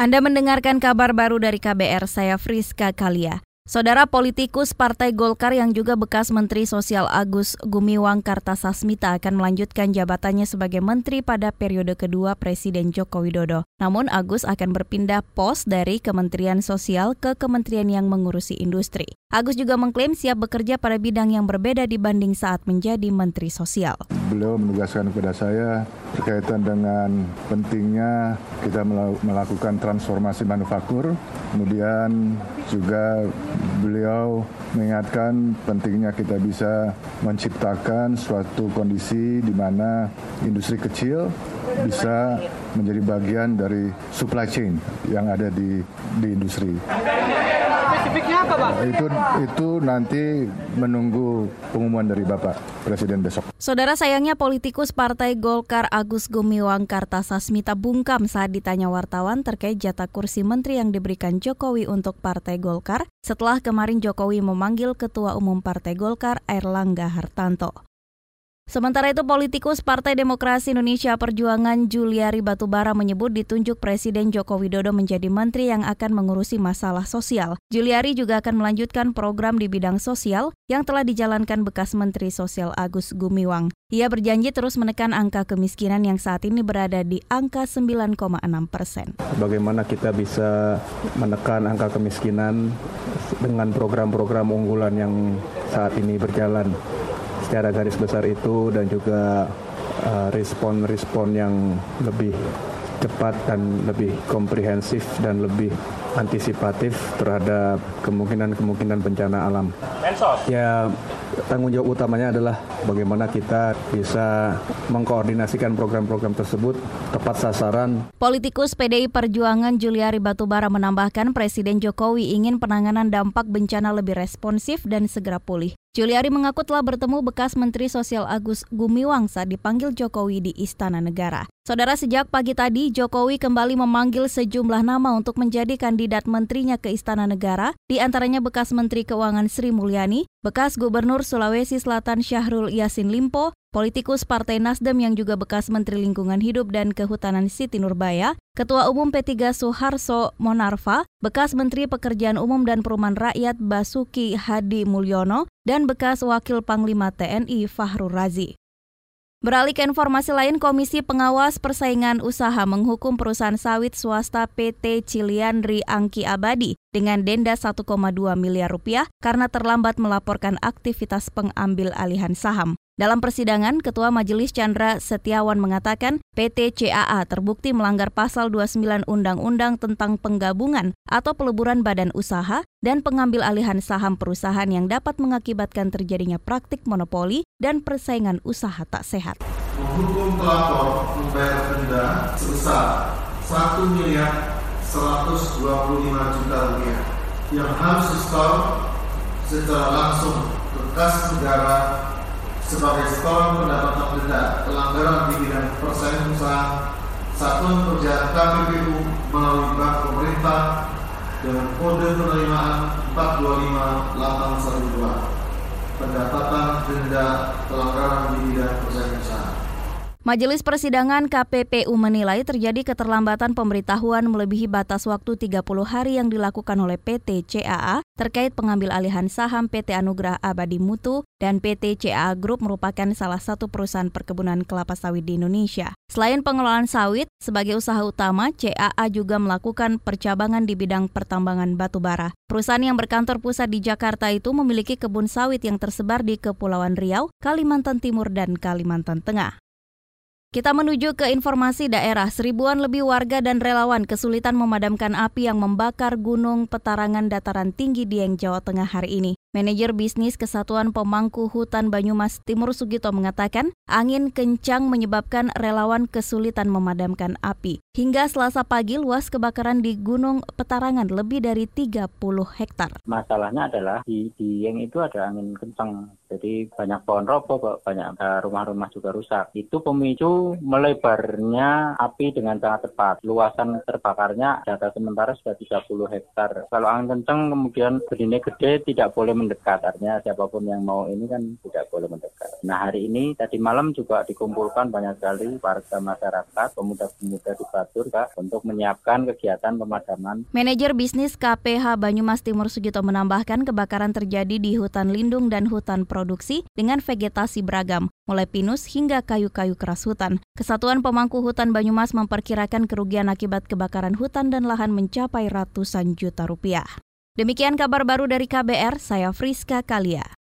Anda mendengarkan kabar baru dari KBR, saya Friska Kalia. Saudara politikus Partai Golkar yang juga bekas Menteri Sosial Agus Gumiwang Kartasasmita akan melanjutkan jabatannya sebagai menteri pada periode kedua Presiden Joko Widodo. Namun Agus akan berpindah pos dari Kementerian Sosial ke kementerian yang mengurusi industri. Agus juga mengklaim siap bekerja pada bidang yang berbeda dibanding saat menjadi Menteri Sosial. Beliau menugaskan kepada saya berkaitan dengan pentingnya kita melakukan transformasi manufaktur, kemudian juga beliau mengingatkan pentingnya kita bisa menciptakan suatu kondisi di mana industri kecil bisa menjadi bagian dari supply chain yang ada di di industri. Spesifiknya apa, Pak? Itu itu nanti menunggu pengumuman dari Bapak Presiden besok. Saudara sayangnya politikus Partai Golkar Agus Gumiwang Kartasasmita bungkam saat ditanya wartawan terkait jatah kursi menteri yang diberikan Jokowi untuk Partai Golkar setelah kemarin Jokowi memanggil Ketua Umum Partai Golkar Airlangga Hartanto. Sementara itu politikus Partai Demokrasi Indonesia Perjuangan Juliari Batubara menyebut ditunjuk Presiden Joko Widodo menjadi menteri yang akan mengurusi masalah sosial. Juliari juga akan melanjutkan program di bidang sosial yang telah dijalankan bekas Menteri Sosial Agus Gumiwang. Ia berjanji terus menekan angka kemiskinan yang saat ini berada di angka 9,6 persen. Bagaimana kita bisa menekan angka kemiskinan dengan program-program unggulan yang saat ini berjalan secara garis besar itu dan juga uh, respon-respon uh, yang lebih cepat dan lebih komprehensif dan lebih antisipatif terhadap kemungkinan-kemungkinan bencana alam. Ya tanggung jawab utamanya adalah bagaimana kita bisa mengkoordinasikan program-program tersebut tepat sasaran. Politikus PDI Perjuangan Juliari Batubara menambahkan Presiden Jokowi ingin penanganan dampak bencana lebih responsif dan segera pulih. Juliari mengaku telah bertemu bekas Menteri Sosial Agus Gumiwang saat dipanggil Jokowi di Istana Negara. Saudara sejak pagi tadi, Jokowi kembali memanggil sejumlah nama untuk menjadi kandidat menterinya ke Istana Negara, di antaranya bekas Menteri Keuangan Sri Mulyani, bekas Gubernur Sulawesi Selatan Syahrul Yasin Limpo, Politikus Partai Nasdem yang juga bekas Menteri Lingkungan Hidup dan Kehutanan Siti Nurbaya, Ketua Umum P3 Soeharto Monarva, bekas Menteri Pekerjaan Umum dan Perumahan Rakyat Basuki Hadi Mulyono, dan bekas Wakil Panglima TNI Fahru Razi. Beralih ke informasi lain, Komisi Pengawas Persaingan Usaha menghukum perusahaan sawit swasta PT Ciliandri Angki Abadi dengan denda 1,2 miliar rupiah karena terlambat melaporkan aktivitas pengambil alihan saham. Dalam persidangan, Ketua Majelis Chandra Setiawan mengatakan PT CAA terbukti melanggar pasal 29 Undang-Undang tentang penggabungan atau peleburan badan usaha dan pengambil alihan saham perusahaan yang dapat mengakibatkan terjadinya praktik monopoli dan persaingan usaha tak sehat. Menghukum pelapor membayar denda sebesar 1 miliar 125 juta rupiah yang harus disetor secara langsung ke kas negara sebagai setoran pendapatan denda pelanggaran di bidang persaingan usaha Satuan Kerja KPPU melalui bank pemerintah dengan kode penerimaan 425812 pendapatan denda pelanggaran di bidang persaingan usaha. Majelis Persidangan KPPU menilai terjadi keterlambatan pemberitahuan melebihi batas waktu 30 hari yang dilakukan oleh PT CAA terkait pengambil alihan saham PT Anugerah Abadi Mutu dan PT CAA Group merupakan salah satu perusahaan perkebunan kelapa sawit di Indonesia. Selain pengelolaan sawit, sebagai usaha utama, CAA juga melakukan percabangan di bidang pertambangan batu bara. Perusahaan yang berkantor pusat di Jakarta itu memiliki kebun sawit yang tersebar di Kepulauan Riau, Kalimantan Timur, dan Kalimantan Tengah. Kita menuju ke informasi daerah. Seribuan lebih warga dan relawan kesulitan memadamkan api yang membakar gunung petarangan dataran tinggi Dieng, Jawa Tengah hari ini. Manajer bisnis Kesatuan Pemangku Hutan Banyumas Timur Sugito mengatakan, angin kencang menyebabkan relawan kesulitan memadamkan api. Hingga selasa pagi, luas kebakaran di Gunung Petarangan lebih dari 30 hektar. Masalahnya adalah di Dieng itu ada angin kencang, jadi banyak pohon roboh, banyak rumah-rumah juga rusak. Itu pemicu melebarnya api dengan sangat cepat. Luasan terbakarnya data sementara sudah 30 hektar. Kalau angin kencang kemudian benih gede tidak boleh mendekat. Artinya siapa pun yang mau ini kan tidak boleh mendekat. Nah hari ini tadi malam juga dikumpulkan banyak sekali warga masyarakat, pemuda-pemuda di Batur Kak, untuk menyiapkan kegiatan pemadaman. Manajer bisnis KPH Banyumas Timur Sugito menambahkan kebakaran terjadi di hutan lindung dan hutan produksi dengan vegetasi beragam, mulai pinus hingga kayu-kayu keras hutan. Kesatuan Pemangku Hutan Banyumas memperkirakan kerugian akibat kebakaran hutan dan lahan mencapai ratusan juta rupiah. Demikian kabar baru dari KBR, saya Friska Kalia.